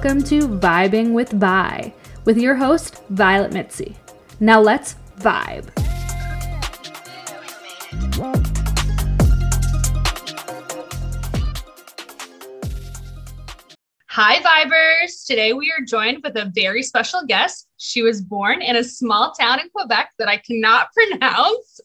Welcome to Vibin with Vii with your host, Violet Mitzi. Now let's vibe. Hi, Vibers! Today we are joined with a very special guest. She was born in a small town in Quebec that I cannot pronounce.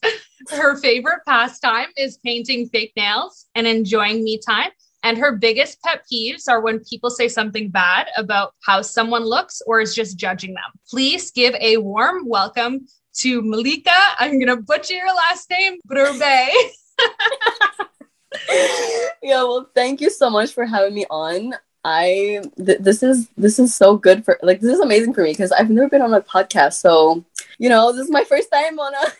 Her favorite pastime is painting fake nails and enjoying me time. And her biggest pet peeves are when people say something bad about how someone looks or is just judging them. Please give a warm welcome to Malika. I'm going to butcher your last name, Brube. yeah, well, thank you so much for having me on. I th- this is this is so good for like this is amazing for me because I've never been on a podcast, so you know this is my first time on a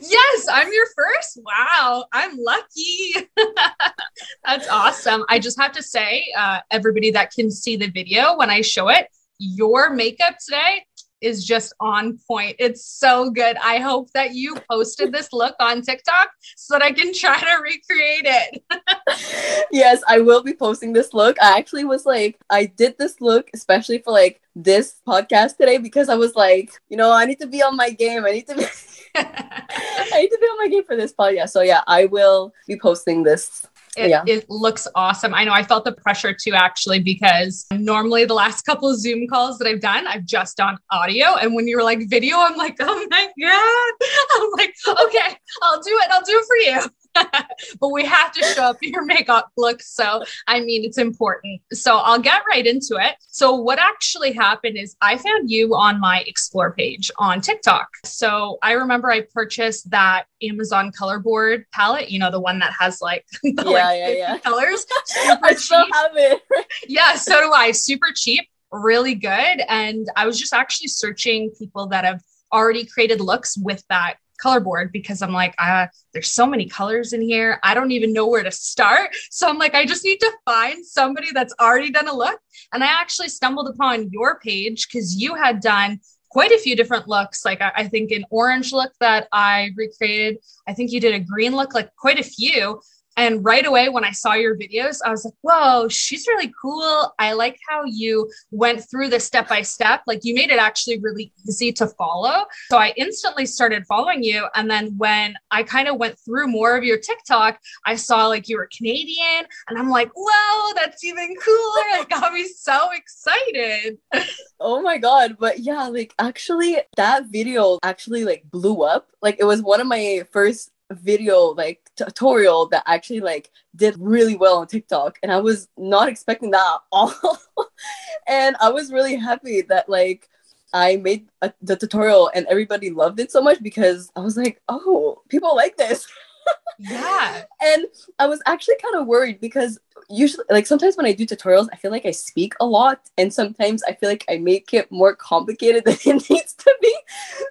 yes, I'm your first. Wow, I'm lucky. That's awesome. I just have to say, uh, everybody that can see the video when I show it, your makeup today is just on point. It's so good. I hope that you posted this look on TikTok so that I can try to recreate it. yes, I will be posting this look. I actually was like, I did this look especially for like this podcast today because I was like, you know, I need to be on my game. I need to be I need to be on my game for this podcast. So yeah, I will be posting this it, yeah. it, looks awesome. I know I felt the pressure too, actually, because normally the last couple of Zoom calls that I've done, I've just done audio. And when you were like video, I'm like, oh my God. I'm like, okay, I'll do it. I'll do it for you. but we have to show up your makeup look. So, I mean, it's important. So, I'll get right into it. So, what actually happened is I found you on my explore page on TikTok. So, I remember I purchased that Amazon color board palette, you know, the one that has like, the, yeah, like yeah, yeah. colors. I still cheap. have it. yeah, so do I. Super cheap, really good. And I was just actually searching people that have already created looks with that color board because I'm like, uh, there's so many colors in here. I don't even know where to start. So I'm like, I just need to find somebody that's already done a look. And I actually stumbled upon your page because you had done quite a few different looks. Like I, I think an orange look that I recreated. I think you did a green look, like quite a few. And right away, when I saw your videos, I was like, whoa, she's really cool. I like how you went through the step by step. Like you made it actually really easy to follow. So I instantly started following you. And then when I kind of went through more of your TikTok, I saw like you were Canadian. And I'm like, whoa, that's even cooler. It got me so excited. oh my God. But yeah, like actually, that video actually like blew up. Like it was one of my first video like tutorial that actually like did really well on TikTok and I was not expecting that at all. and I was really happy that like I made a, the tutorial and everybody loved it so much because I was like, "Oh, people like this." yeah. And I was actually kind of worried because usually like sometimes when I do tutorials, I feel like I speak a lot and sometimes I feel like I make it more complicated than it needs to be.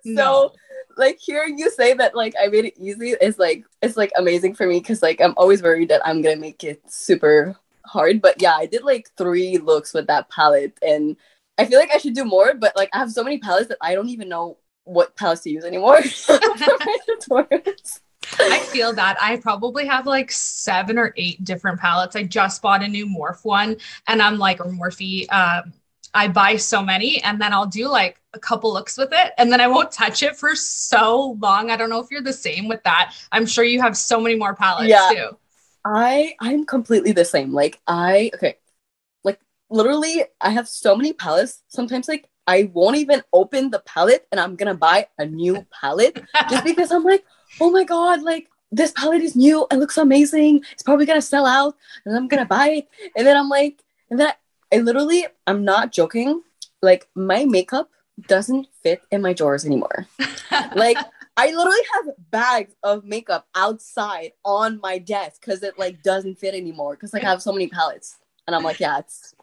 No. So like hearing you say that like I made it easy is like it's like amazing for me because like I'm always worried that I'm gonna make it super hard. But yeah, I did like three looks with that palette and I feel like I should do more, but like I have so many palettes that I don't even know what palettes to use anymore. I feel that I probably have like seven or eight different palettes. I just bought a new Morph one and I'm like, or Morphe, um, I buy so many and then I'll do like a couple looks with it and then I won't touch it for so long. I don't know if you're the same with that. I'm sure you have so many more palettes yeah, too. I I'm completely the same. Like I okay. Like literally I have so many palettes. Sometimes like I won't even open the palette and I'm gonna buy a new palette just because I'm like, oh my god, like this palette is new. It looks amazing. It's probably gonna sell out, and I'm gonna buy it. And then I'm like, and then I literally, I'm not joking. Like my makeup doesn't fit in my drawers anymore. like I literally have bags of makeup outside on my desk because it like doesn't fit anymore because like I have so many palettes. And I'm like, yeah, it's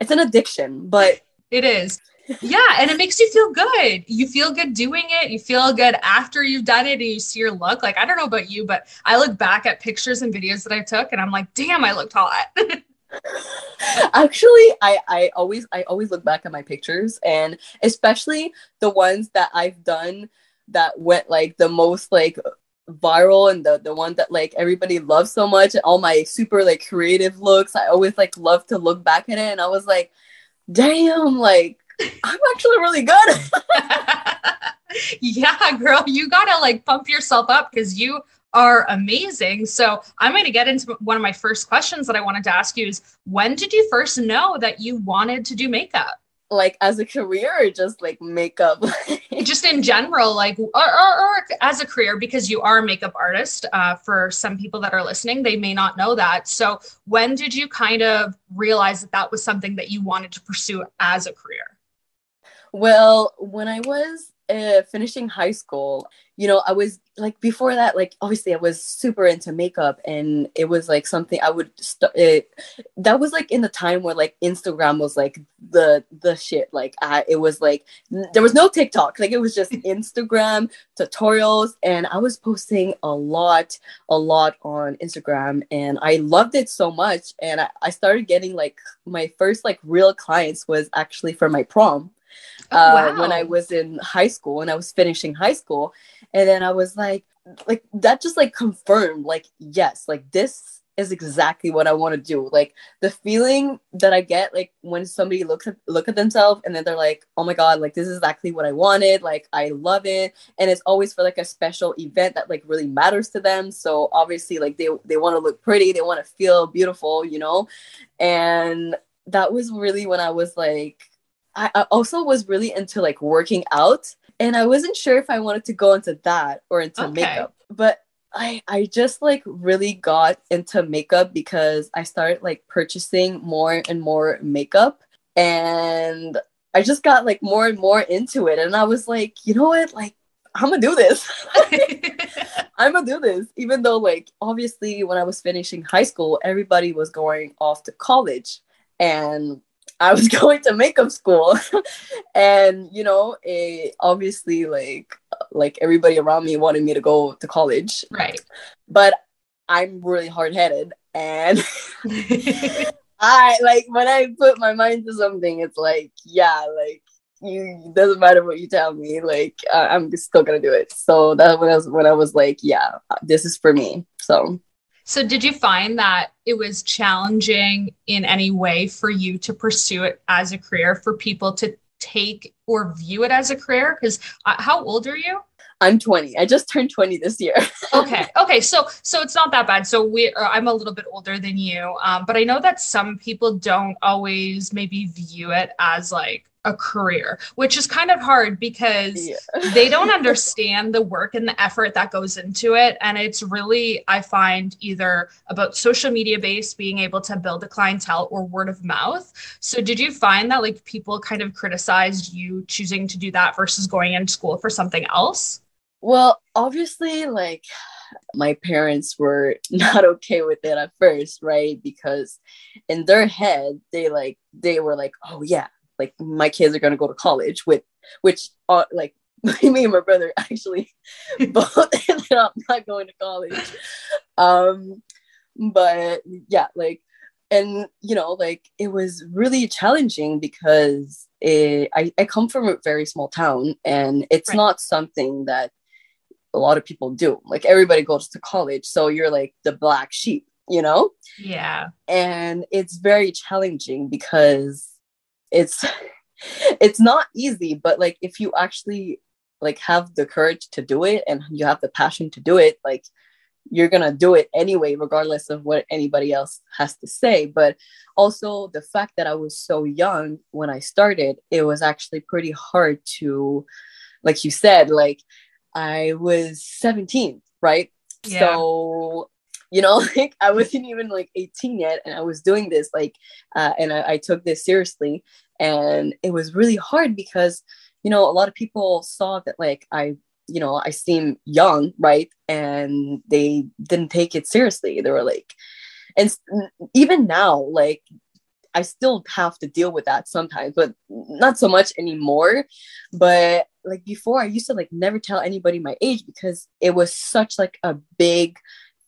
it's an addiction, but it is. Yeah, and it makes you feel good. You feel good doing it. You feel good after you've done it and you see your look. Like I don't know about you, but I look back at pictures and videos that I took and I'm like, damn, I looked hot. Actually, I I always I always look back at my pictures and especially the ones that I've done that went like the most like viral and the the one that like everybody loves so much all my super like creative looks i always like love to look back at it and i was like damn like i'm actually really good. Yeah girl you gotta like pump yourself up because you are amazing. So i'm going to get into one of my first questions that i wanted to ask you is when did you first know that you wanted to do makeup? Like as a career or just like makeup? Just in general like or, or, or, as a career because you are a makeup artist uh, for some people that are listening they may not know that. So when did you kind of realize that that was something that you wanted to pursue as a career? Well when i was uh, finishing high school, you know, I was like before that, like obviously I was super into makeup, and it was like something I would. St- it, that was like in the time where like Instagram was like the the shit. Like I, it was like there was no TikTok. Like it was just Instagram tutorials, and I was posting a lot, a lot on Instagram, and I loved it so much. And I, I started getting like my first like real clients was actually for my prom oh, uh, when I was in high school and I was finishing high school. And then I was like, like that just like confirmed, like, yes, like this is exactly what I want to do. Like the feeling that I get like when somebody looks at look at themselves and then they're like, "Oh my god, like this is exactly what I wanted. Like I love it." And it's always for like a special event that like really matters to them. So obviously like they they want to look pretty, they want to feel beautiful, you know? And that was really when I was like I, I also was really into like working out and I wasn't sure if I wanted to go into that or into okay. makeup. But I I just like really got into makeup because I started like purchasing more and more makeup and I just got like more and more into it and I was like, you know what? Like I'm gonna do this. I'm gonna do this. Even though like obviously when I was finishing high school, everybody was going off to college and I was going to makeup school, and you know, it, obviously, like like everybody around me wanted me to go to college, right? But I'm really hard headed, and I like when I put my mind to something, it's like, yeah, like you doesn't matter what you tell me, like I'm still gonna do it. So that when I was when I was like, yeah, this is for me. So so, did you find that it was challenging in any way for you to pursue it as a career, for people to take or view it as a career? Because uh, how old are you? I'm 20. I just turned 20 this year. okay. Okay. So so it's not that bad. So we uh, I'm a little bit older than you. Um, but I know that some people don't always maybe view it as like a career, which is kind of hard because yeah. they don't understand the work and the effort that goes into it. And it's really, I find, either about social media based, being able to build a clientele or word of mouth. So, did you find that like people kind of criticized you choosing to do that versus going into school for something else? Well, obviously, like my parents were not okay with it at first, right? Because in their head, they like, they were like, oh, yeah, like my kids are going to go to college with which are like me and my brother actually both ended up not going to college. Um but yeah like and you know like it was really challenging because it, I, I come from a very small town and it's right. not something that a lot of people do. Like everybody goes to college so you're like the black sheep you know? Yeah. And it's very challenging because it's it's not easy but like if you actually like have the courage to do it and you have the passion to do it like you're gonna do it anyway regardless of what anybody else has to say but also the fact that i was so young when i started it was actually pretty hard to like you said like i was 17 right yeah. so you know like i wasn't even like 18 yet and i was doing this like uh, and I, I took this seriously. And it was really hard because you know a lot of people saw that like i you know i seem young right? And they didn't take it seriously. They were like and even now like i still have to deal with that sometimes but not so much anymore. But like before i used to like never tell anybody my age because it was such like a big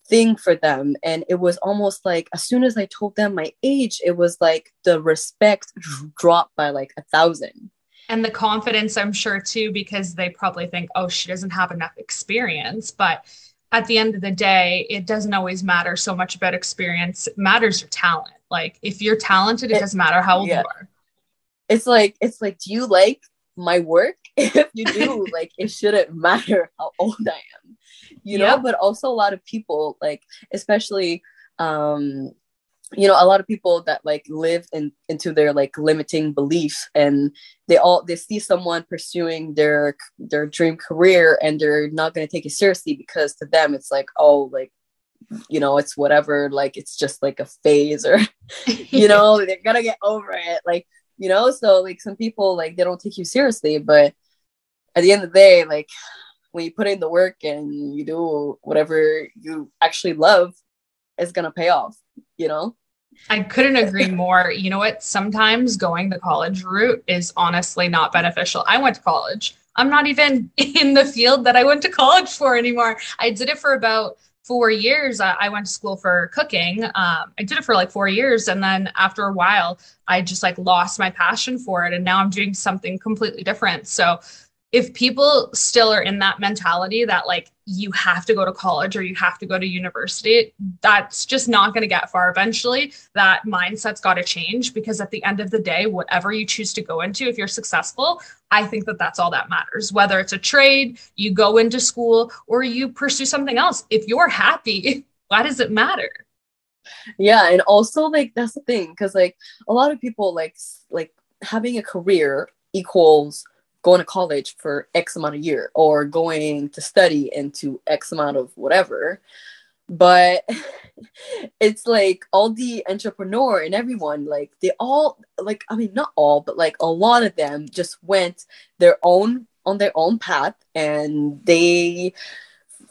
thing for them and it was almost like as soon as i told them my age it was like the respect dropped by like a thousand and the confidence i'm sure too because they probably think oh she doesn't have enough experience but at the end of the day, it doesn't always matter so much about experience. It matters your talent. Like if you're talented, it, it doesn't matter how old yeah. you are. It's like it's like, do you like my work? if you do, like it shouldn't matter how old I am. You know, but also a lot of people, like especially um you know a lot of people that like live in into their like limiting beliefs and they all they see someone pursuing their their dream career and they're not going to take it seriously because to them it's like oh like you know it's whatever like it's just like a phase or you know they're gonna get over it like you know? So like some people like they don't take you seriously but at the end of the day like when you put in the work and you do whatever you actually love it's gonna pay off you know I couldn't agree more. You know what? Sometimes going the college route is honestly not beneficial. I went to college. I'm not even in the field that I went to college for anymore. I did it for about four years. I, went to school for cooking. Um, I did it for like four years. And then after a while, I just like lost my passion for it. And now I'm doing something completely different. So if people still are in that mentality that like you have to go to college or you have to go to university, that's just not going to get far eventually. That mindset's got to change because at the end of the day, whatever you choose to go into, if you're successful, I think that that's all that matters. Whether it's a trade, you go into school, or you pursue something else, if you're happy, why does it matter? Yeah, and also like that's the thing because like a lot of people like like having a career equals going to college for X amount of year or going to study into X amount of whatever. But it's like all the entrepreneur and everyone, like they all like I mean not all, but like a lot of them just went their own on their own path and they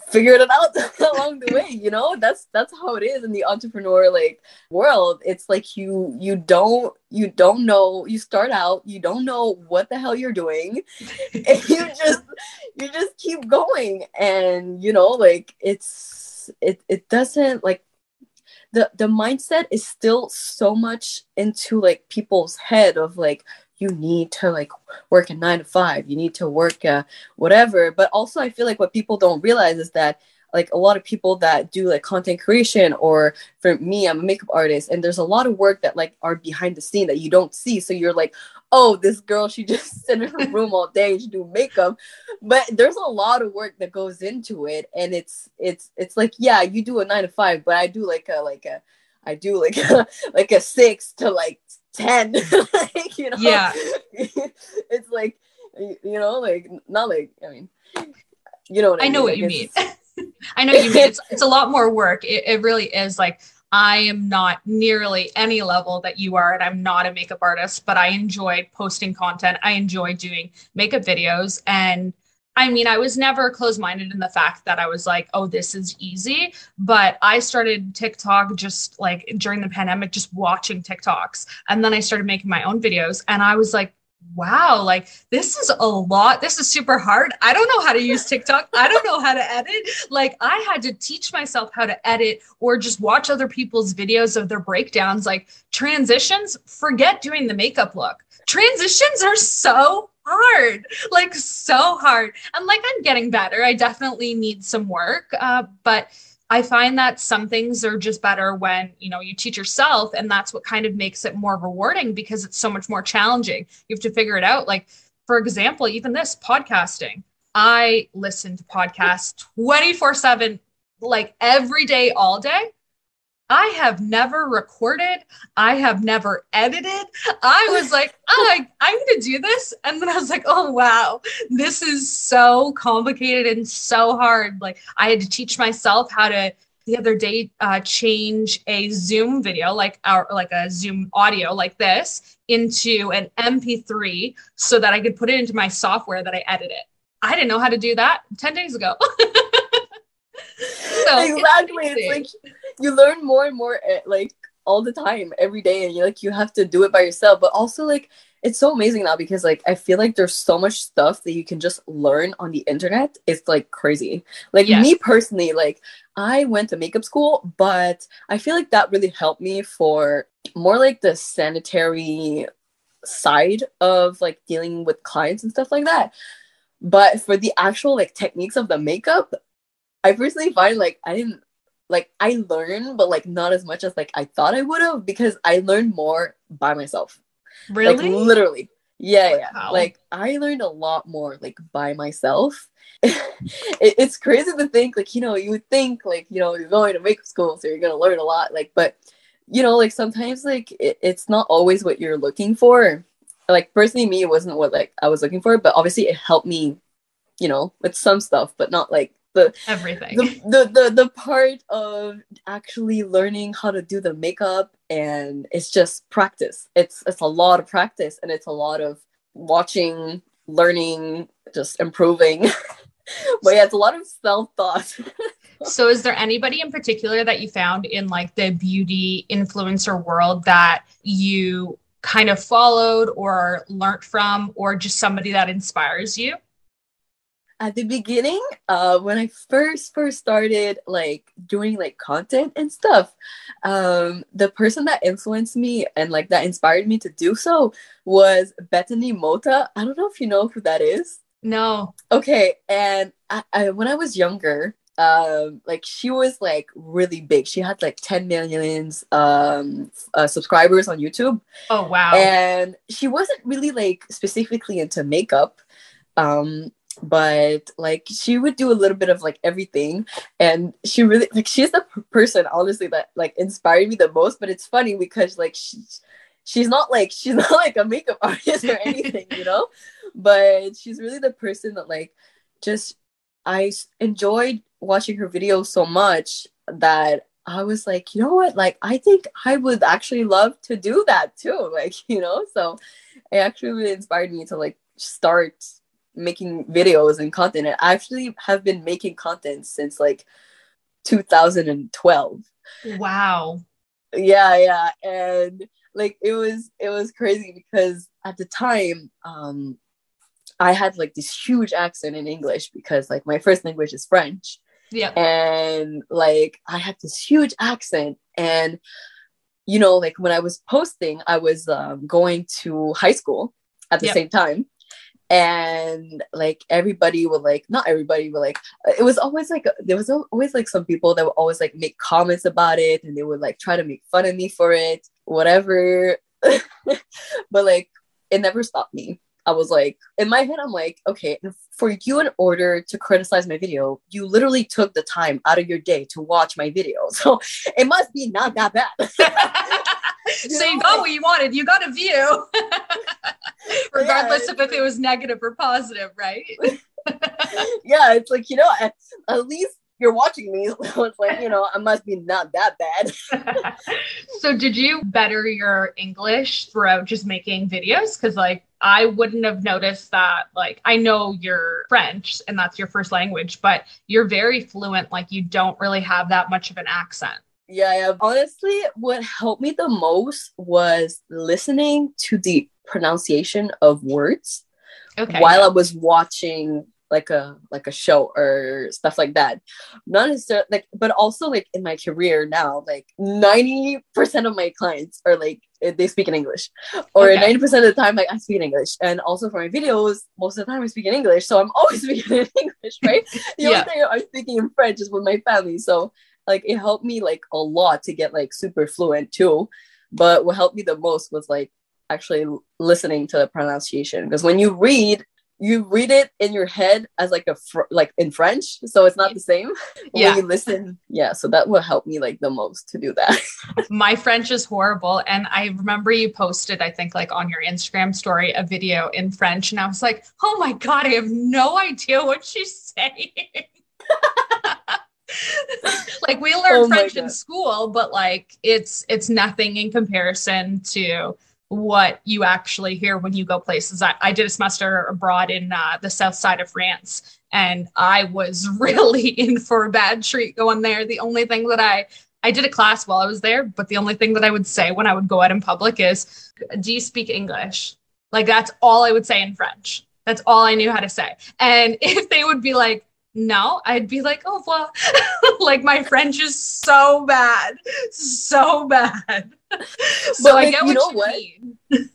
figured it out along the way you know? That's that's how it is in the entrepreneur like world. It's like you you don't you don't know. You start out you don't know what the hell you're doing and you just you just keep going. And you know like it's it it doesn't like the the mindset is still so much into like people's head of like you need to like work a nine to five you need to work uh, whatever. But also i feel like what people don't realize is that like a lot of people that do like content creation or for me i'm a makeup artist and there's a lot of work that like are behind the scene that you don't see. So you're like oh this girl she just sit in her room all day she do makeup. But there's a lot of work that goes into it and it's it's it's like yeah you do a nine to five but i do like a like a i do like a like a six to like 10 like, you know? Yeah. It's like you know like not like i mean you know i, I know what you mean. i know you mean. It's, it's a lot more work. It, it really is like i am not nearly any level that you are and i'm not a makeup artist but i enjoy posting content. I enjoy doing makeup videos and I mean, I was never closed minded in the fact that I was like, oh, this is easy. But I started TikTok just like during the pandemic, just watching TikToks. And then I started making my own videos. And I was like, wow, like this is a lot. This is super hard. I don't know how to use TikTok. I don't know how to edit. Like I had to teach myself how to edit or just watch other people's videos of their breakdowns. Like transitions, forget doing the makeup look. Transitions are so hard, like so hard. And like I'm getting better. I definitely need some work, uh, but I find that some things are just better when you know you teach yourself, and that's what kind of makes it more rewarding because it's so much more challenging. You have to figure it out. Like for example, even this podcasting. I listen to podcasts 24 7, like every day, all day. I have never recorded. I have never edited. I was like, oh, I, I'm going to do this. And then I was like, oh, wow, this is so complicated and so hard. Like, I had to teach myself how to the other day uh, change a Zoom video, like our like a Zoom audio like this, into an MP3 so that I could put it into my software that I edit it. I didn't know how to do that 10 days ago. so exactly. It's, it's like you learn more and more eh, like all the time, every day, and you like you have to do it by yourself. But also like it's so amazing now because like I feel like there's so much stuff that you can just learn on the internet. It's like crazy. Like yes. me personally, like I went to makeup school, but I feel like that really helped me for more like the sanitary side of like dealing with clients and stuff like that. But for the actual like techniques of the makeup, I personally find like I didn't like I learn, but like not as much as like I thought I would have because I learned more by myself. Really? Like literally. Yeah, yeah. Like I learned a lot more like by myself. it, it's crazy to think like you know you would think like you know you're going to makeup school so you're gonna learn a lot like but you know like sometimes like it, it's not always what you're looking for. Like personally, me it wasn't what like I was looking for, but obviously it helped me, you know, with some stuff, but not like the Everything. the, the the the part of actually learning how to do the makeup and it's just practice it's it's a lot of practice and it's a lot of watching learning just improving but yeah it's a lot of self-thought So, is there anybody in particular that you found in like the beauty influencer world that you kind of followed or learnt from, or just somebody that inspires you? At the beginning uh when i first first started like doing like content and stuff um the person that influenced me and like that inspired me to do so was bethany mota i don't know if you know who that is No. okay and I, I when i was younger um like she was like really big she had like 10 millions um uh, subscribers on youtube Oh, wow. and she wasn't really like specifically into makeup um but like she would do a little bit of like everything and she really like she's the person honestly that like inspired me the most but it's funny because like she, she's not like she's not like a makeup artist or anything you know but she's really the person that like just i enjoyed watching her videos so much that I was like, you know what? Like, I think I would actually love to do that too. Like, you know, so it actually really inspired me to like start making videos and content. And I actually have been making content since like 2012. wow. Yeah, yeah. And like it was it was crazy because at the time, um, I had like this huge accent in English because like my first language is French Yeah. and like I had this huge accent and you know like when I was posting I was um, going to high school at the Yep. same time and like everybody would like not everybody but like it was always like there was always like some people that would always like make comments about it and they would like try to make fun of me for it whatever but like it never stopped me I was like, in my head, I'm like, okay, for you, in order to criticize my video, you literally took the time out of your day to watch my video. So it must be not that bad. so you got what you wanted. You got a view, regardless Yeah, of if it was negative or positive, right? yeah, it's like, you know, at, at least you're watching me. So it's like, you know, I must be not that bad. so did you better your English throughout just making videos? Because like I wouldn't have noticed that. Like I know you're French and that's your first language, but you're very fluent. Like you don't really have that much of an accent. Yeah, yeah. Honestly, what helped me the most was listening to the pronunciation of words Okay. while I was watching like a like a show or stuff like that. Not necessarily like, but also like in my career now, like ninety percent of my clients are like eh, they speak in English, or Okay. ninety percent of the time like I speak in English, and also for my videos, most of the time I speak in English, so I'm always speaking in English, right? The Yeah. only thing I'm speaking in French is with my family, so like it helped me like a lot to get like super fluent too. But what helped me the most was like actually listening to the pronunciation because when you read you read it in your head as like a fr- like in french so it's not the same Yeah. when you listen yeah so that will help me like the most to do that My French is horrible. And I remember you posted, I think, like on your Instagram story, a video in French. And I was like, oh my God, I have no idea what she's saying. like we learn Oh French in school, but like it's it's nothing in comparison to what you actually hear when you go places. I, I did a semester abroad in uh, the south side of France, and I was really in for a bad treat going there. The only thing that I I did a class while I was there, but the only thing that I would say when I would go out in public is, "Do you speak English?" Like that's all I would say in French. That's all I knew how to say. And if they would be like, "No," I'd be like, "Oh well," like my French is so bad, so bad. so But, I like, get you what know you what? mean.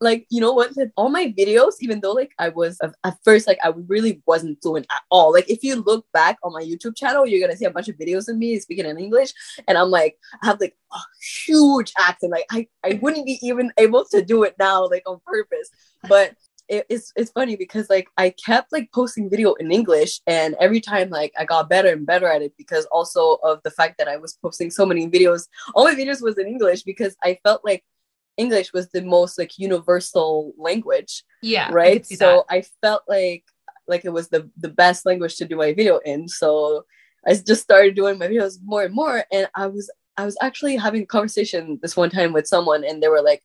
like you know what all my videos even though like i was at first like i really wasn't fluent at all like if you look back on my youtube channel you're gonna see a bunch of videos of me speaking in english and i'm like i have like a huge accent like i i wouldn't be even able to do it now like on purpose but it, it's it's funny because like I kept like posting video in English and every time like I got better and better at it because also of the fact that I was posting so many videos. All my videos was in English because I felt like English was the most like universal language yeah right? I so I felt like like it was the the best language to do my video in. So I just started doing my videos more and more and I was I was actually having a conversation this one time with someone and they were like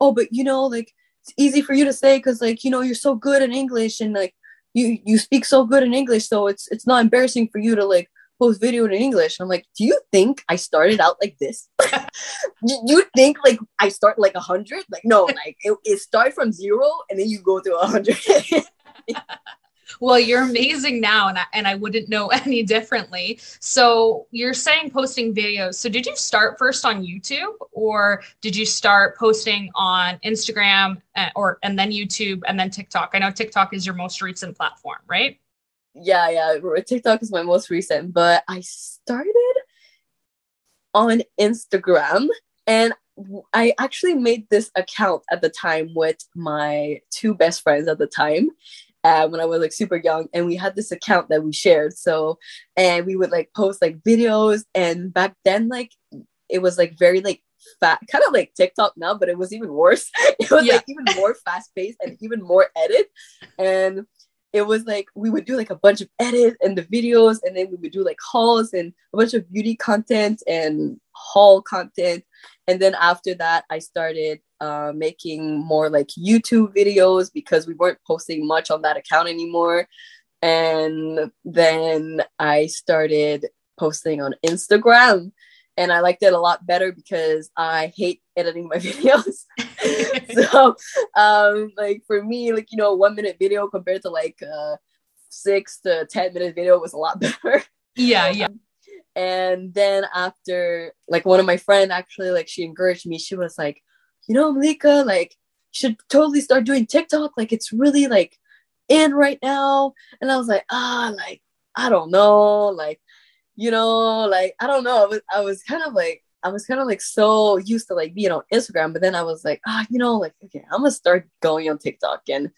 oh but you know like it's easy for you to say because like you know you're so good in english and like you you speak so good in english so it's it's not embarrassing for you to like post video in english. I'm like do you think i started out like this? You think like i start like a hundred? Like no like it, it start from zero and then you go to a hundred well you're amazing now and I, and I wouldn't know any differently. So you're saying posting videos. So did you start first on youtube or did you start posting on instagram uh, or and then youtube and then tiktok? I know tiktok is your most recent platform right? Yeah yeah tiktok is my most recent but i started on instagram and I actually made this account at the time with my two best friends at the time uh, when I was like super young, and we had this account that we shared. So, and we would like post like videos, and back then, like it was like very like fat, kind of like TikTok now, but it was even worse. It was yeah. like even more fast paced and even more edit, and it was like we would do like a bunch of edits and the videos, and then we would do like hauls and a bunch of beauty content and haul content, and then after that, I started uh, making more like YouTube videos because we weren't posting much on that account anymore. And then I started posting on Instagram and I liked it a lot better because I hate editing my videos. so, um, like for me, like you know, one minute video compared to like uh, six to ten minute video was a lot better. Yeah, yeah. And then after, like one of my friend actually, like she encouraged me. She was like, you know, Malika, like, should totally start doing TikTok. Like, it's really like in right now. And I was like, ah, like, I don't know. Like, you know, like, I don't know. I was, I was kind of like, I was kind of like so used to like being on Instagram, but then I was like, ah, you know, like, okay, I'm gonna start going on TikTok. And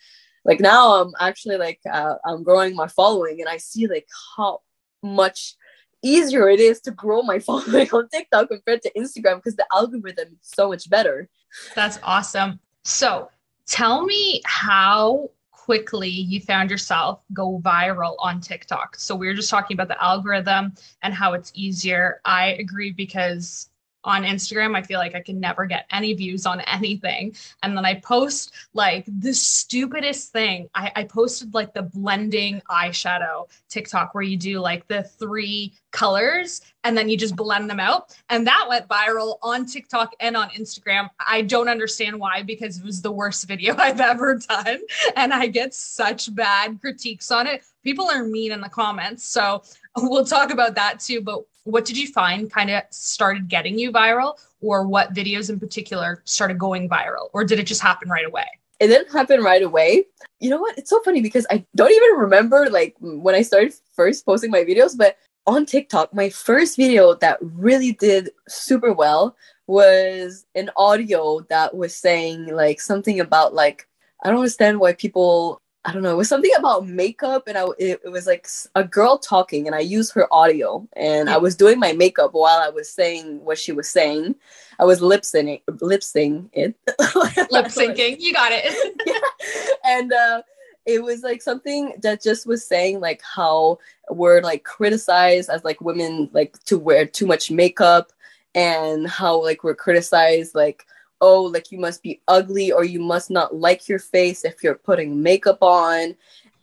like now I'm actually like, uh, I'm growing my following and I see like how much easier it is to grow my following on TikTok compared to Instagram because the algorithm is so much better. That's awesome. So tell me how quickly you found yourself go viral on TikTok. So we were just talking about the algorithm and how it's easier. I agree because on Instagram, I feel like I can never get any views on anything. And then I post like the stupidest thing. I, I posted like the blending eyeshadow TikTok where you do like the three colors and then you just blend them out. And that went viral on TikTok and on Instagram. I don't understand why, because it was the worst video I've ever done. And I get such bad critiques on it. People are mean in the comments. So we'll talk about that too. But what did you find kind of started getting you viral or what videos in particular started going viral or did it just happen right away? It didn't happen right away. You know what? It's so funny because i don't even remember like when i started first posting my videos but on tiktok my first video that really did super well was an audio that was saying like something about like i don't understand why people I don't know, it was something about makeup, and I it, it was like a girl talking, and I used her audio, and I was doing my makeup while I was saying what she was saying. I was lip syncing, lip syncing it, lip syncing. You got it. yeah. And uh, it was like something that just was saying like how we're like criticized as like women like to wear too much makeup, and how like we're criticized like oh, like you must be ugly or you must not like your face if you're putting makeup on.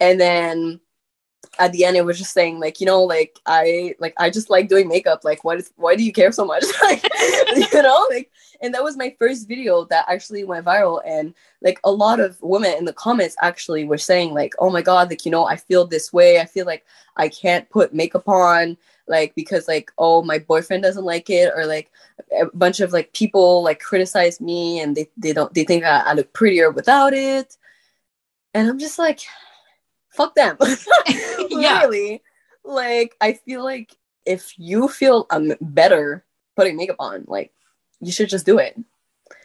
And then at the end it was just saying like you know like i like i just like doing makeup. Like what is why do you care so much? Like you know like and that was my first video that actually went viral. And like a lot of women in the comments actually were saying like oh my god like you know i feel this way. I feel like i can't put makeup on like because like oh my boyfriend doesn't like it or like a bunch of like people like criticize me and they, they don't they think I, I look prettier without it. And i'm just like fuck them. Yeah. really. Like i feel like if you feel um better putting makeup on like you should just do it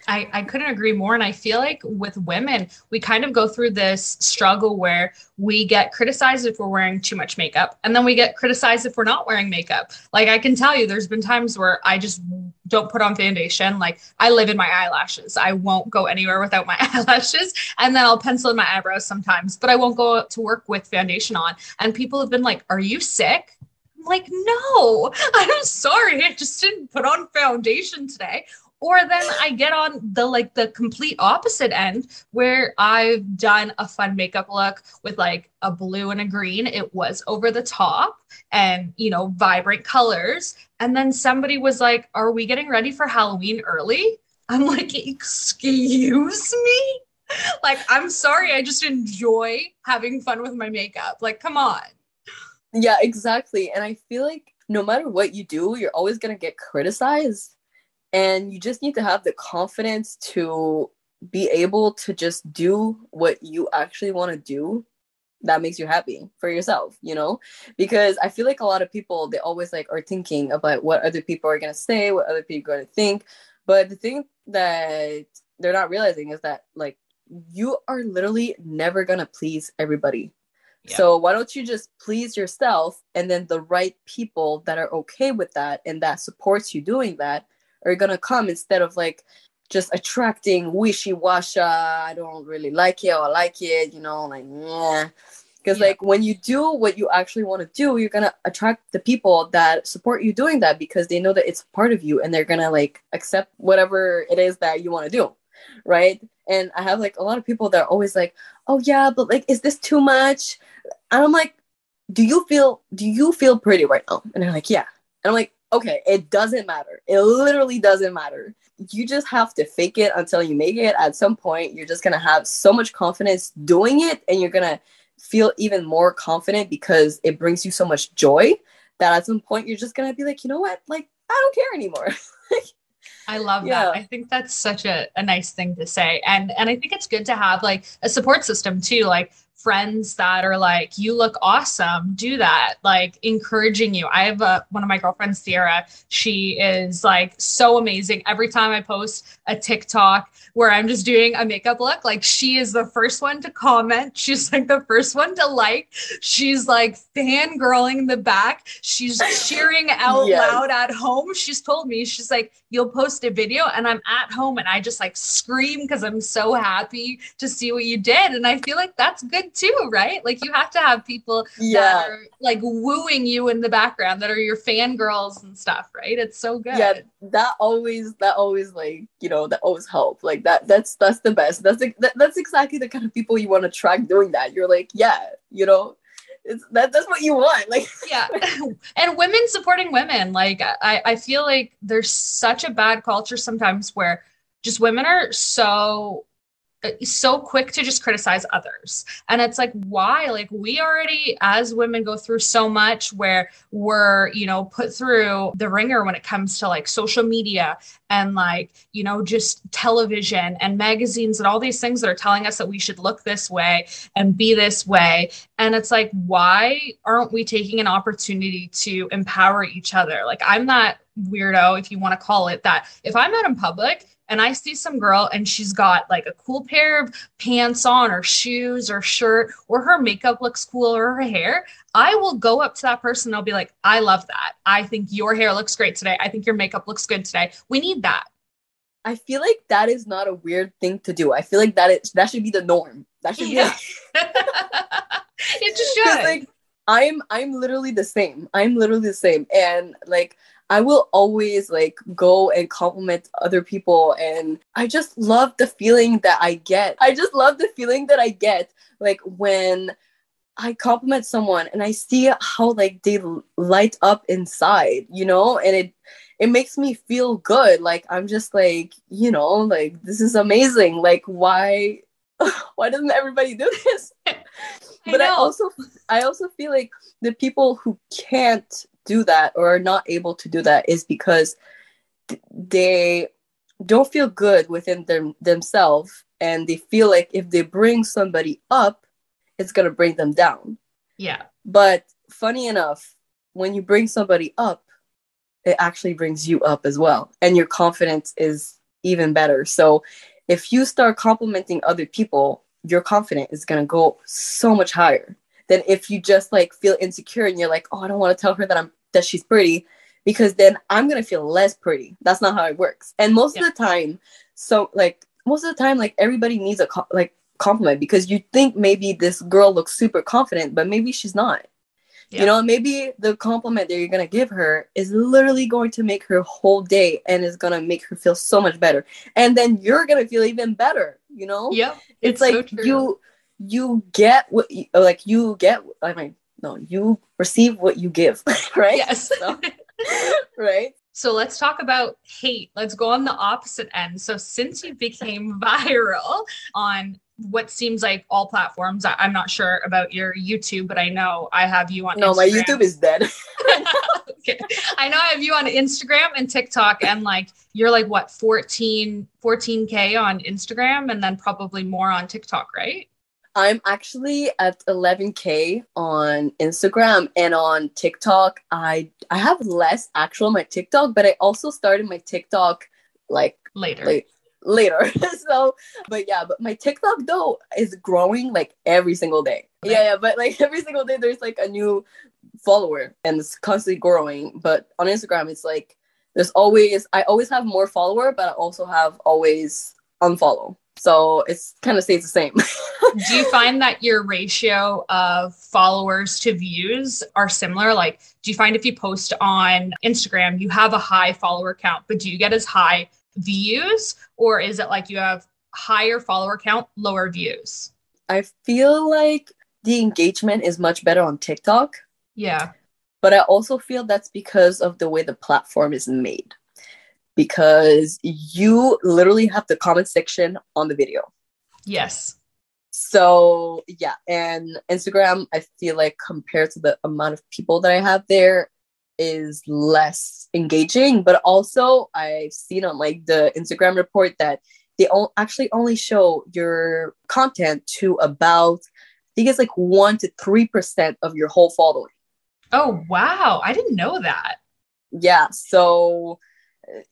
I, I couldn't agree more. And I feel like with women, we kind of go through this struggle where we get criticized if we're wearing too much makeup, and then we get criticized if we're not wearing makeup. Like I can tell you, there's been times where I just don't put on foundation. Like I live in my eyelashes. I won't go anywhere without my eyelashes. And then I'll pencil in my eyebrows sometimes, but I won't go to work with foundation on. And people have been like, Are you sick? I'm like, no, I'm sorry. I just didn't put on foundation today or then I get on the like the complete opposite end where I've done a fun makeup look with like a blue and a green. It was over the top and you know, vibrant colors. And then somebody was like, Are we getting ready for Halloween early? I'm like, Excuse me? Like, I'm sorry, I just enjoy having fun with my makeup. Like, come on. yeah exactly and i feel like no matter what you do you're always going to get criticized and you just need to have the confidence to be able to just do what you actually want to do that makes you happy for yourself you know? Because i feel like a lot of people they always like are thinking about what other people are going to say what other people are going to think. But the thing that they're not realizing is that like you are literally never going to please everybody. Yeah. so why don't you just please yourself and then the right people that are okay with that and that supports you doing that are gonna come instead of like just attracting wishy-washy i don't really like it or I like it you know like yeah because Yeah. like when you do what you actually want to do you're gonna attract the people that support you doing that because they know that it's part of you and they're gonna like accept whatever it is that you want to do right? And i have like a lot of people that are always like oh yeah but like is this too much? And i'm like do you feel do you feel pretty right now? And they're like yeah. And i'm like okay it doesn't matter it literally doesn't matter you just have to fake it until you make it at some point you're just gonna have so much confidence doing it and you're gonna feel even more confident because it brings you so much joy that at some point you're just gonna be like you know what like i don't care anymore I love Yeah. that. I think that's such a, a nice thing to say. And and I think it's good to have like a support system too, like friends that are like, you look awesome, do that, like encouraging you. I have a, one of my girlfriends, Sierra, she is like so amazing. Every time I post a TikTok where I'm just doing a makeup look, like she is the first one to comment. She's like the first one to like. She's like fangirling in the back. She's cheering out Yes. loud at home. She's told me, she's like, you'll post a video and I'm at home and I just like scream because I'm so happy to see what you did. And I feel like that's good too, right? Like you have to have people that yeah. are like wooing you in the background that are your fangirls and stuff, right? It's so good. yeah that always that always like you know that always help. Like that that's that's the best. That's the, that, that's exactly the kind of people you want to attract doing that. You're like yeah you know it's that that's what you want like. Yeah. And women supporting women. Like I, I feel like there's such a bad culture sometimes where just women are so Uh, so quick to just criticize others and it's like why like we already as women go through so much where we're you know put through the ringer when it comes to like social media and like you know just television and magazines and all these things that are telling us that we should look this way and be this way and it's like, why aren't we taking an opportunity to empower each other? Like, I'm that weirdo, if you want to call it that. If I'm out in public and I see some girl and she's got like a cool pair of pants on or shoes or shirt or her makeup looks cool or her hair, I will go up to that person and I'll be like, I love that. I think your hair looks great today. I think your makeup looks good today. We need that. i feel like that is not a weird thing to do i feel like that is that should be the norm that should Yeah. be it just should. like i'm i'm literally the same i'm literally the same and like i will always like go and compliment other people and i just love the feeling that i get. I just love the feeling that i get like when i compliment someone and i see how like they light up inside you know? And it it makes me feel good. Like i'm just like you know like this is amazing. Like why why doesn't everybody do this? I but I also I also feel like the people who can't do that or are not able to do that is because th- they don't feel good within them themselves and they feel like if they bring somebody up it's going to bring them down. Yeah. but funny enough when you bring somebody up it actually brings you up as well and your confidence is even better. So if you start complimenting other people your confidence is going to go so much higher than if you just like feel insecure and you're like oh i don't want to tell her that i'm that she's pretty because then i'm going to feel less pretty that's not how it works and most Yeah. of the time so like most of the time like everybody needs a co- like compliment because you think maybe this girl looks super confident but maybe she's not Yeah. you know maybe the compliment that you're going to give her is literally going to make her whole day and is going to make her feel so much better and then you're going to feel even better you know Yeah. it's, so like true. you you get what you, like you get i mean no you receive what you give right Yes. So- right So let's talk about hate. Let's go on the opposite end. So since you became viral on what seems like all platforms, I- I'm not sure about your YouTube, but I know I have you on. no my youtube is dead okay. I know I have you on Instagram and TikTok, and like you're like what 14 14k on Instagram, and then probably more on TikTok, right? I'm actually at 11k on instagram and on tiktok i i have less actual on my tiktok but i also started my tiktok like Later. like later. so, but yeah, but my TikTok though is growing like every single day. Yeah, yeah, but like every single day there's like a new follower and it's constantly growing. But on Instagram, it's like there's always I always have more follower, but I also have always unfollow. So it's kind of stays the same. do you find that your ratio of followers to views are similar? Like do you find if you post on instagram you have a high follower count but do you get as high views? Or is it like you have higher follower count lower views? I feel like the engagement is much better on TikTok, yeah. But I also feel that's because of the way the platform is made. Because you literally have the comment section on the video. yes So, yeah, and Instagram, I feel like compared to the amount of people that I have there, is less engaging. But also, I've seen on like the Instagram report that they o- actually only show your content to about, I think it's like one to 3% of your whole following. oh wow i didn't know that yeah so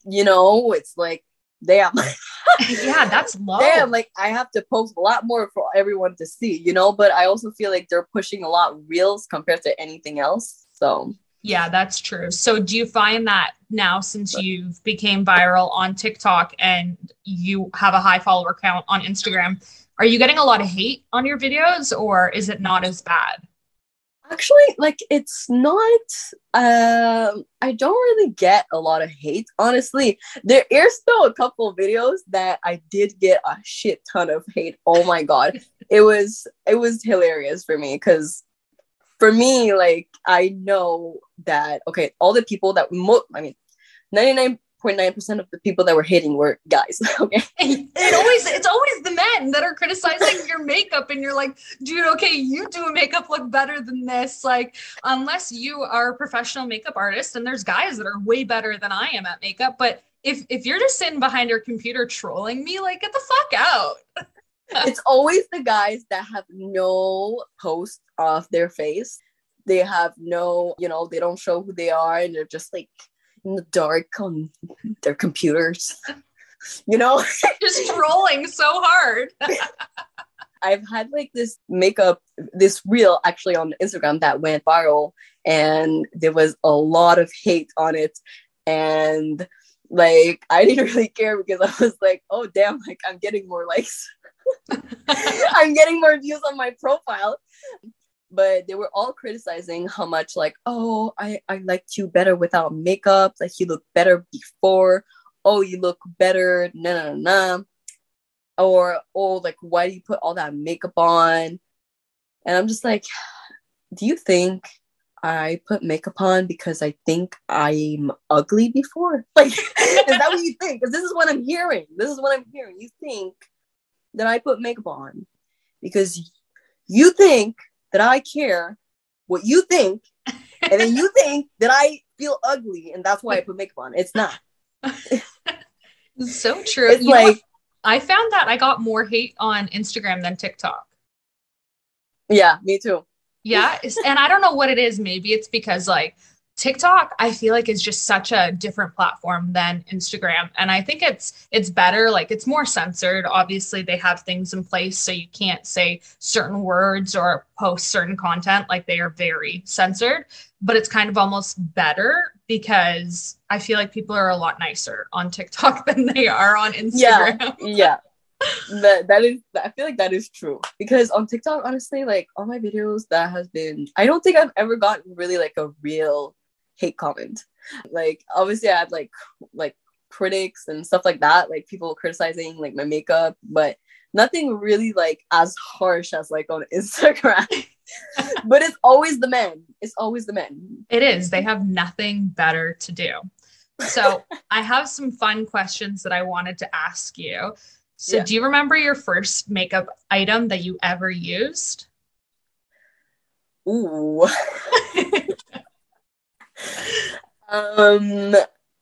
you know it's like damn yeah that's low damn like i have to post a lot more for everyone to see you know but i also feel like they're pushing a lot reels compared to anything else so Yeah, that's true. So do you find that now since you've became viral on TikTok and you have a high follower count on Instagram, are you getting a lot of hate on your videos or is it not as bad? Actually like it's not um i don't really get a lot of hate honestly. There is still a couple videos that i did get a shit ton of hate. Oh my god. It was it was hilarious for me because for me like i know that okay all the people that mo- i mean 99.9% of the people that were hating were guys okay And it always it's always the men that are criticizing your makeup and you're like, dude, okay, you do a makeup look better than this. Like, unless you are a professional makeup artist, and there's guys that are way better than I am at makeup, but if if you're just sitting behind your computer trolling me, like get the fuck out. it's always the guys that have no post of their face. They have no, you know, they don't show who they are and they're just like in the dark on their computers. You know, just trolling so hard. I've had like this makeup, this reel actually on Instagram that went viral, and there was a lot of hate on it. And like, I didn't really care because I was like, oh, damn, like I'm getting more likes. I'm getting more views on my profile. But they were all criticizing how much, like, oh, I, I liked you better without makeup. Like, you look better before. Oh, you look better. No, no, no. Or, oh, like, why do you put all that makeup on? And I'm just like, do you think I put makeup on because I think I'm ugly before? Like, is that what you think? Because this is what I'm hearing. This is what I'm hearing. You think that I put makeup on because you think that I care what you think and then you think that I feel ugly and that's why I put makeup on. It's not. so true. It's You like? I found that I got more hate on Instagram than TikTok. yeah, me too. Yeah. and I don't know what it is. Maybe it's because like TikTok, I feel like is just such a different platform than Instagram. And I think it's it's better, like it's more censored. Obviously, they have things in place so you can't say certain words or post certain content. Like they are very censored, but it's kind of almost better because I feel like people are a lot nicer on TikTok than they are on Yeah. Instagram. Yeah. that that is I feel like that is true because on TikTok honestly like all my videos that has been I don't think I've ever gotten really like a real hate comment like obviously I had like like critics and stuff like that like people criticizing like my makeup but nothing really like as harsh as like on Instagram but it's always the men it's always the men It is. They have nothing better to do. So I have some fun questions that I wanted to ask you. So Yeah. do you remember your first makeup item that you ever used? ooh Um,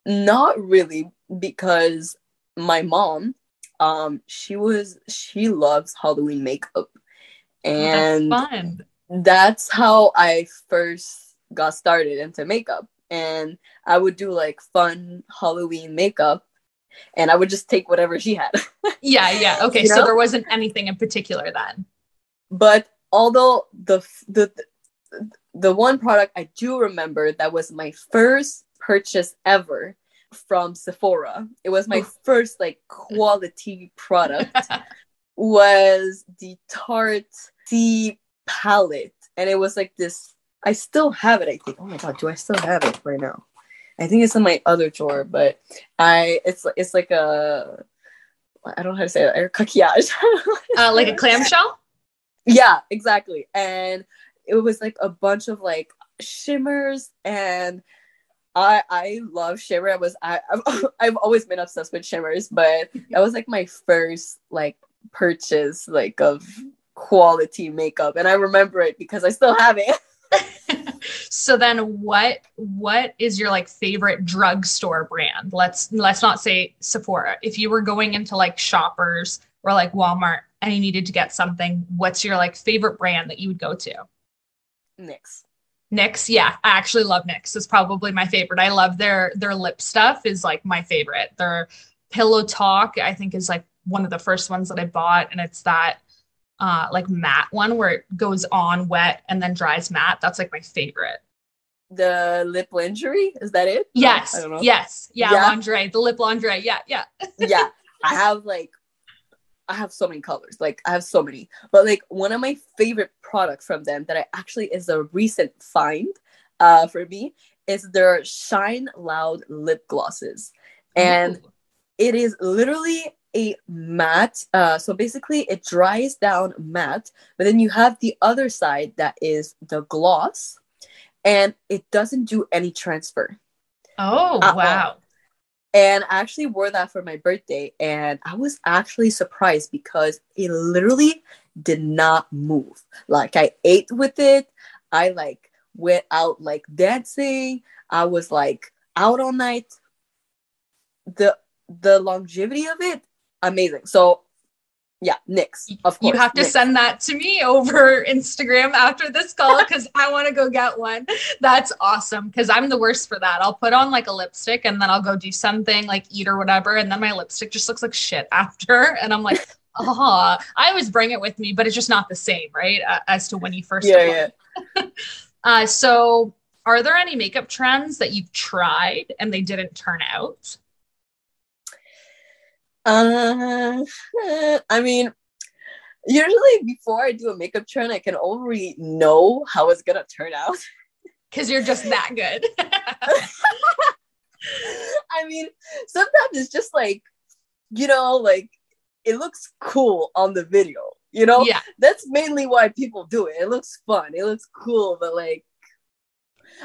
not really, because my mom, um, she was she loves Halloween makeup, and That's fun. that's how I first got started into makeup. And I would do like fun Halloween makeup, and I would just take whatever she had. Yeah, yeah. Okay, You so know? there wasn't anything in particular then. but although the the the one product I do remember that was my first purchase ever from Sephora. It was my first like quality product was the Tarte Sea palette and it was like this I still have it I think. Oh my god, do I still have it right now? I think it's in my other drawer, but I it's it's like a I don't know how to say it, a coquillage. Uh, like a clamshell? Yeah, exactly. And it was like a bunch of like shimmers and I I love shimmer. I was I I've, I've always been obsessed with shimmers, but mm-hmm. that was like my first like purchase like of quality makeup and I remember it because I still have it. so then what what is your like favorite drugstore brand? Let's let's not say Sephora. If you were going into like shoppers or like Walmart and you needed to get something, what's your like favorite brand that you would go to? NYX. NYX, yeah, I actually love NYX. It's probably my favorite. I love their their lip stuff is like my favorite. Their Pillow Talk, I think, is like one of the first ones that I bought, and it's that uh like matte one where it goes on wet and then dries matte. That's like my favorite. The lip lingerie, is that it? Yes, I don't know. yes, yeah, Yeah? lingerie, the lip lingerie, yeah, yeah. yeah, I have like I have so many colors. Like I have so many. But like one of my favorite products from them that I actually is a recent find uh for me is their Shine Loud lip glosses. And Ooh. it is literally a matte uh so basically it dries down matte but then you have the other side that is the gloss and it doesn't do any transfer oh wow, and I actually wore that for my birthday, and I was actually surprised because it literally did not move. Like I ate with it, I like went out like dancing. I was like out all night. The the longevity of it, amazing. So yeah, NYX, of course. you have to NYX. send that to me over Instagram after this call because I want to go get one. That's awesome because I'm the worst for that. I'll put on like a lipstick and then I'll go do something like eat or whatever, and then my lipstick just looks like shit after, and I'm like, oh, I always bring it with me, but it's just not the same, right? As to when you first Yeah, yeah. Uh, so, are there any makeup trends that you've tried and they didn't turn out? Uh, I mean, usually before I do a makeup trend, I can already know how it's gonna turn out. Because you're just that good. I mean, sometimes it's just like, you know, like it looks cool on the video. You know, yeah. that's mainly why people do it. It looks fun. It looks cool, but like,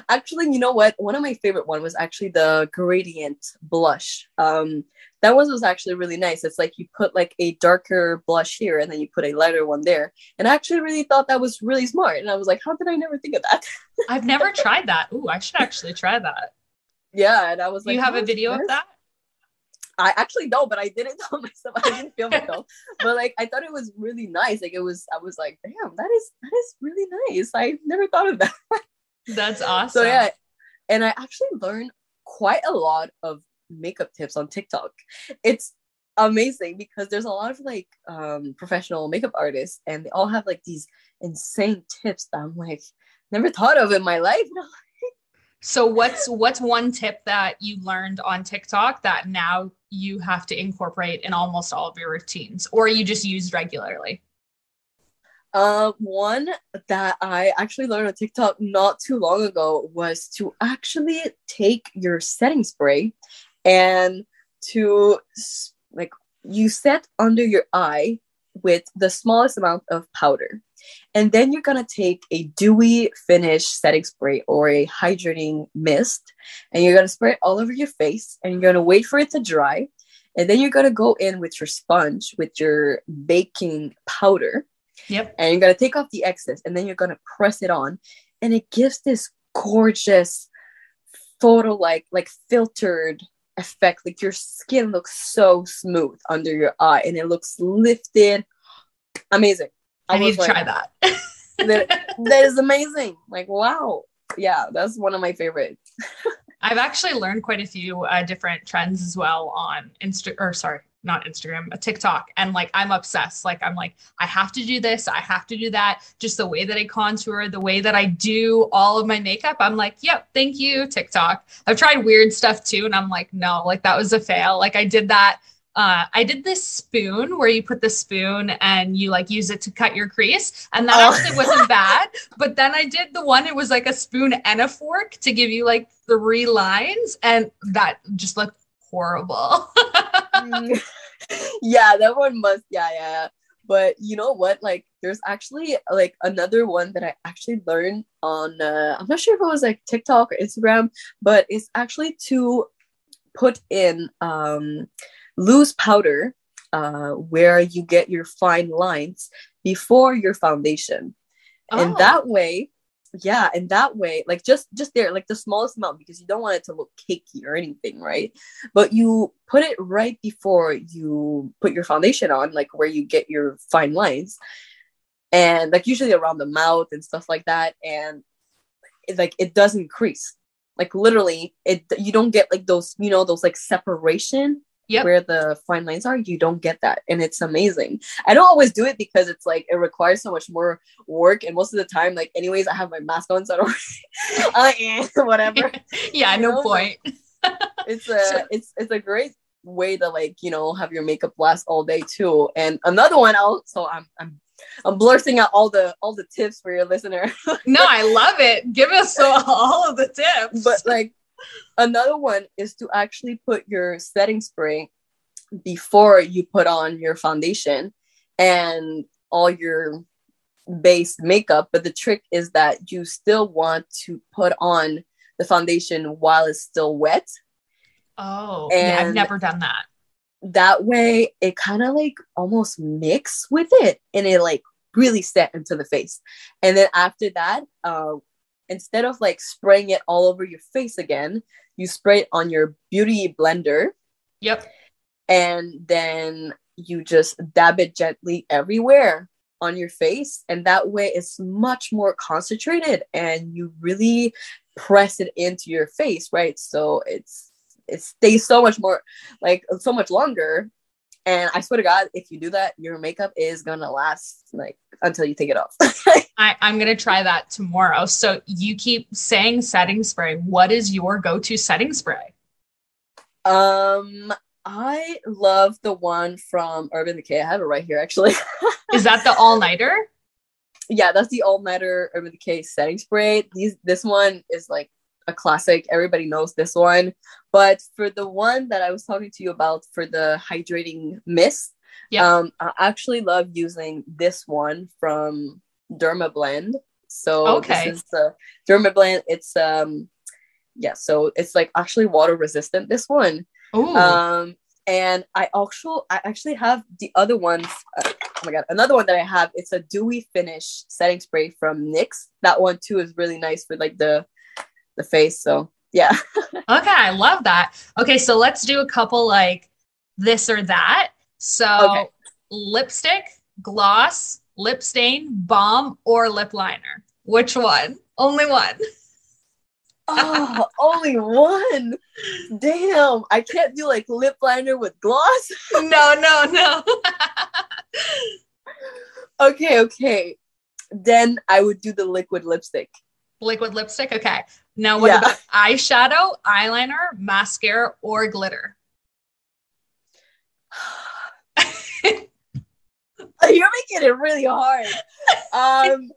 actually, you know what? One of my favorite one was actually the gradient blush. Um, that one was actually really nice. It's like you put like a darker blush here and then you put a lighter one there. And I actually really thought that was really smart. And I was like, how did I never think of that? I've never tried that. Ooh, I should actually try that. Yeah, and I was like, you have "Oh, a video of that? I actually don't, but I didn't tell myself I didn't film it though. but like I thought it was really nice. Like it was I was like, damn, that is that is really nice. I never thought of that. That's awesome. so yeah. And I actually learned quite a lot of makeup tips on TikTok. It's amazing because there's a lot of like um professional makeup artists and they all have like these insane tips that I'm like never thought of in my life. So what's what's one tip that you learned on TikTok that now you have to incorporate in almost all of your routines or you just use regularly? Uh, one that I actually learned on TikTok not too long ago was to actually take your setting spray and to like you set under your eye with the smallest amount of powder. And then you're gonna take a dewy finish setting spray or a hydrating mist, and you're gonna spray it all over your face, and you're gonna wait for it to dry. And then you're gonna go in with your sponge with your baking powder Yep. and you're gonna take off the excess and then you're gonna press it on and it gives this gorgeous photo like like filtered effect. Like your skin looks so smooth under your eye and it looks lifted. Amazing. I, need to like, try that. that, that is amazing. Like wow. Yeah that's one of my favorites I've actually learned quite a few uh, different trends as well on Insta or sorry, not Instagram, a TikTok. And like I'm obsessed. Like I'm like, I have to do this, I have to do that. Just the way that I contour, the way that I do all of my makeup. I'm like, yep, thank you, TikTok. I've tried weird stuff too, and I'm like, no, like that was a fail. Like I did that. Uh, I did this spoon where you put the spoon and you like use it to cut your crease, and that Oh. actually wasn't bad. But then I did the one, it was like a spoon and a fork to give you like three lines, and that just looked horrible. yeah, that one must. Yeah, yeah. But you know what? Like, there's actually like another one that I actually learned on. Uh, I'm not sure if it was like TikTok or Instagram, but it's actually to put in um, loose powder uh, where you get your fine lines before your foundation, and Oh. that way. Yeah, and that way, like just just there, like the smallest amount, because you don't want it to look cakey or anything, right? but you put it right before you put your foundation on like where you get your fine lines and like usually around the mouth and stuff like that and it, like it doesn't crease like literally it you don't get like those you know those like separation Yep. where the fine lines are you don't get that and it's amazing i don't always do it because it's like it requires so much more work and most of the time like anyways i have my mask on so i don't eh, whatever yeah, You no know, point. it's a it's it's a great way to like you know have your makeup last all day too and another one I'll so i'm i'm i'm blurting out all the all the tips for your listener No, I love it. Give us all of the tips. but like another one is to actually put your setting spray before you put on your foundation and all your base makeup but the trick is that you still want to put on the foundation while it's still wet oh, yeah, I've never done that. that way it kind of like almost mix with it and it like really set into the face and then after that uh, instead of like spraying it all over your face again you spray it on your beauty blender. Yep. and then you just dab it gently everywhere on your face. And that way it's much more concentrated and you really press it into your face right? So it's it stays so much more like so much longer. And i swear to god if you do that your makeup is gonna last like until you take it off I, I'm gonna try that tomorrow. So you keep saying setting spray. What is your go-to setting spray? um i love the one from urban decay i have it right here actually Is that the all-nighter? yeah, that's the all nighter Urban Decay setting spray. These this one is like a classic. Everybody knows this one. But for the one that I was talking to you about for the hydrating mist, Yeah. um, I actually love using this one from Dermablend. So Okay. this is the Dermablend. It's um yeah, so it's like actually water resistant. This one, Ooh, um, And I also I actually have the other ones. Uh, oh my god, another one that I have. It's a dewy finish setting spray from NYX. That one too is really nice for like the the face. So yeah. okay, I love that. Okay, so let's do a couple like this or that. So okay. lipstick, gloss, lip stain, balm, or lip liner. Which one? Only one. oh, only one. Damn, I can't do like lip liner with gloss. no, no, no. okay, okay. Then I would do the liquid lipstick. Liquid lipstick. Okay. Now, what yeah. about eyeshadow, eyeliner, mascara, or glitter? You're making it really hard. Um,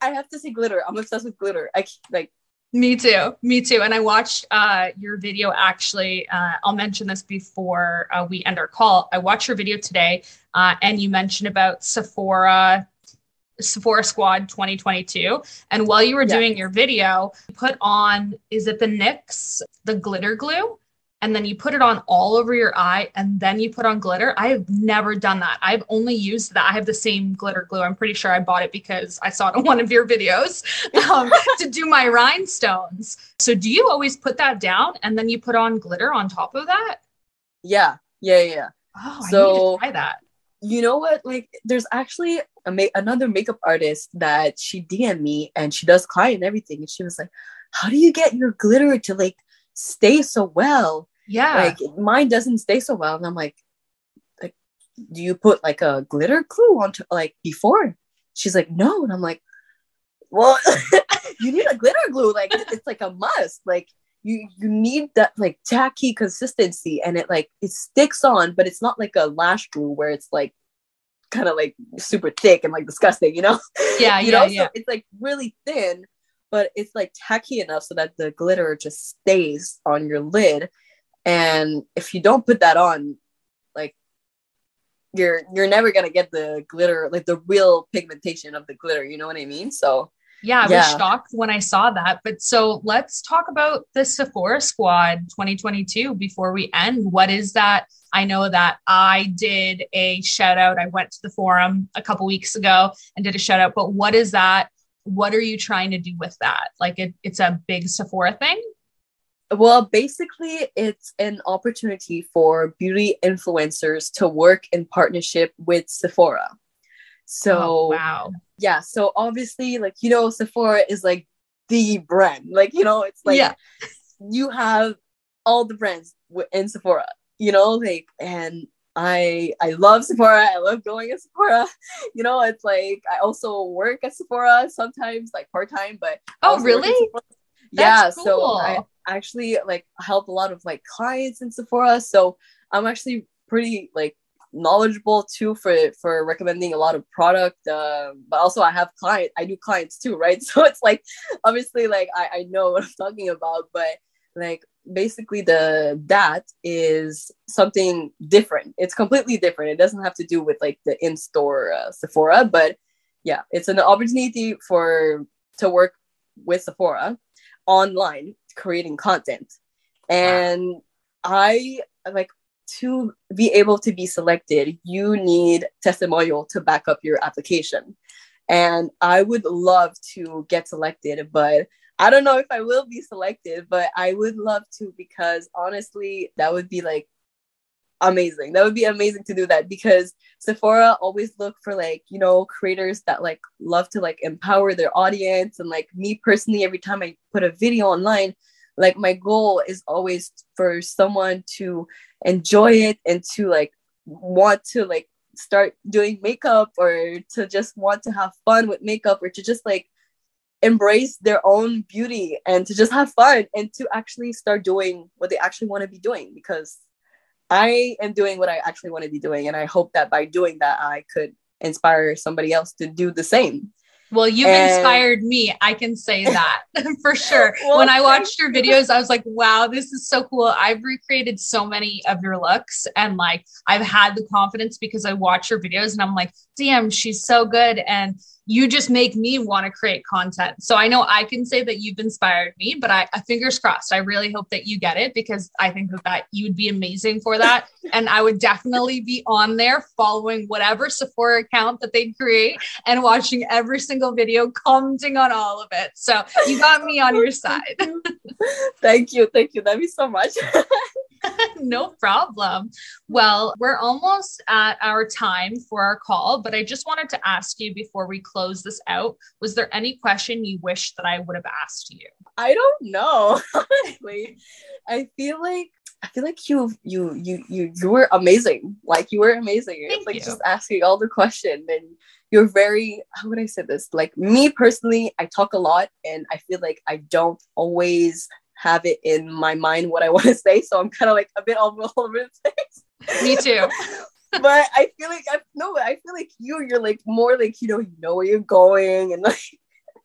I have to say glitter. I'm obsessed with glitter. I like. Me too. Me too. And I watched uh, your video. Actually, uh, I'll mention this before uh, we end our call. I watched your video today, uh, and you mentioned about Sephora Sephora Squad 2022. And while you were yeah. doing your video, you put on is it the NYX the glitter glue? And then you put it on all over your eye and then you put on glitter. I have never done that. I've only used that. I have the same glitter glue. I'm pretty sure I bought it because I saw it on one of your videos um, to do my rhinestones. So do you always put that down and then you put on glitter on top of that? Yeah. Yeah. Yeah. Oh, so, I need to try that. You know what? Like, there's actually a ma- another makeup artist that she DM'd me and she does client and everything. And she was like, How do you get your glitter to like stay so well? Yeah. Like mine doesn't stay so well. And I'm like, like, do you put like a glitter glue on like before? She's like, no. And I'm like, well, you need a glitter glue. Like it's like a must. Like you you need that like tacky consistency and it like it sticks on, but it's not like a lash glue where it's like kind of like super thick and like disgusting, you know? Yeah, you yeah, know? yeah. So it's like really thin, but it's like tacky enough so that the glitter just stays on your lid and if you don't put that on like you're you're never gonna get the glitter like the real pigmentation of the glitter you know what i mean? So yeah i yeah. was shocked when i saw that. But so let's talk about the sephora squad 2022 before we end. What is that? I know that i did a shout out. I went to the forum a couple weeks ago and did a shout out. But what is that? What are you trying to do with that? Like it, it's a big sephora thing well, basically, it's an opportunity for beauty influencers to work in partnership with Sephora. So, oh, wow. Yeah. So, obviously, like, you know, Sephora is like the brand. Like, you know, it's like yeah. you have all the brands in Sephora, you know, like, and I I love Sephora. I love going at Sephora. You know, it's like I also work at Sephora sometimes, like part time. But oh, really? Yeah. Cool. So I actually like help a lot of like clients in Sephora. So I'm actually pretty like knowledgeable too for for recommending a lot of product uh, but also i have client i do clients too right so it's like obviously like I, I know what i'm talking about but like basically the that is something different it's completely different it doesn't have to do with like the in-store uh, sephora but yeah it's an opportunity for to work with sephora online creating content. And wow. I like to be able to be selected, you need testimonial to back up your application. And I would love to get selected, but I don't know if I will be selected, but I would love to because honestly, that would be like amazing. That would be amazing to do that because Sephora always look for like, you know, creators that like love to like empower their audience. And like me personally, every time I put a video online, like my goal is always for someone to enjoy it and to like want to like start doing makeup or to just want to have fun with makeup or to just like embrace their own beauty and to just have fun and to actually start doing what they actually want to be doing because I am doing what I actually want to be doing. And I hope that by doing that, I could inspire somebody else to do the same. Well, you've and... inspired me. I can say that for sure. well, when I watched your videos, I was like, wow, this is so cool. I've recreated so many of your looks and like I've had the confidence because I watch your videos and I'm like, damn, she's so good. And you just make me want to create content. So I know I can say that you've inspired me, but I, I fingers crossed. I really hope that you get it because I think that, that you would be amazing for that. and I would definitely be on there following whatever Sephora account that they create and watching every single video, commenting on all of it. So you got me on your side. thank you. Thank you. That'd be so much. no problem. Well, we're almost at our time for our call, but I just wanted to ask you before we close this out was there any question you wish that I would have asked you? I don't know. Honestly, I feel like I feel like you you you you you were amazing. Like you were amazing. Thank like you. just asking all the question and you're very how would I say this? Like me personally, I talk a lot and I feel like I don't always have it in my mind what I want to say. So I'm kind of like a bit all over the place. Me too. but I feel like I no, I feel like you, you're like more like you know, you know where you're going and like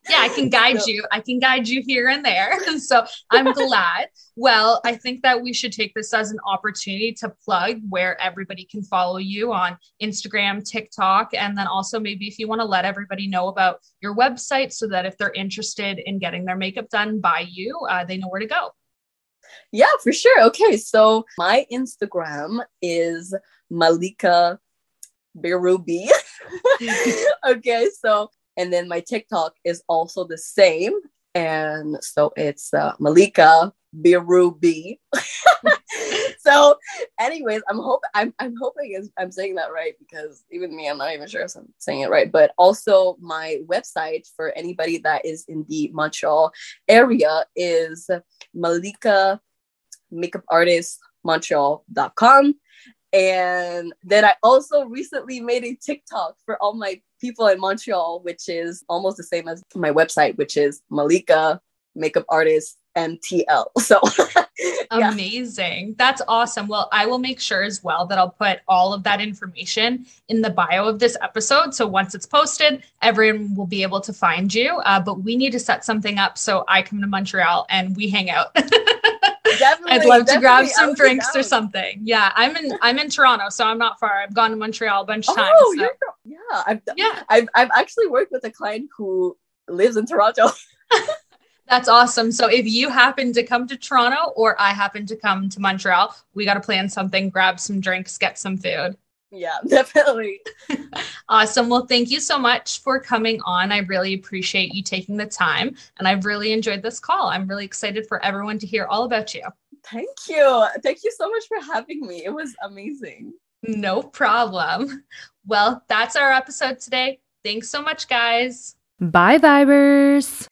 yeah, I can guide you. I can guide you here and there. So I'm glad. Well, I think that we should take this as an opportunity to plug where everybody can follow you on Instagram, TikTok, and then also maybe if you want to let everybody know about your website so that if they're interested in getting their makeup done by you, uh, they know where to go. Yeah, for sure. Okay, so my Instagram is Malika Berube. okay, so and then my TikTok is also the same. And so it's uh, Malika Berube. so, anyways, I'm hope I'm I'm hoping I'm saying that right because even me, I'm not even sure if I'm saying it right. But also, my website for anybody that is in the Montreal area is Malika Makeup Artist Montreal.com. And then I also recently made a TikTok for all my people in Montreal, which is almost the same as my website, which is Malika Makeup Artist MTL. So yeah. amazing. That's awesome. Well, I will make sure as well that I'll put all of that information in the bio of this episode. So once it's posted, everyone will be able to find you. Uh, but we need to set something up so I come to Montreal and we hang out. Definitely, I'd love to grab some drinks or something. Yeah, I'm in I'm in Toronto, so I'm not far. I've gone to Montreal a bunch of times. Oh, so. you're, yeah, I've, yeah. I've I've actually worked with a client who lives in Toronto. That's awesome. So if you happen to come to Toronto or I happen to come to Montreal, we got to plan something, grab some drinks, get some food. Yeah, definitely. awesome. Well, thank you so much for coming on. I really appreciate you taking the time and I've really enjoyed this call. I'm really excited for everyone to hear all about you. Thank you. Thank you so much for having me. It was amazing. No problem. Well, that's our episode today. Thanks so much, guys. Bye, Vibers.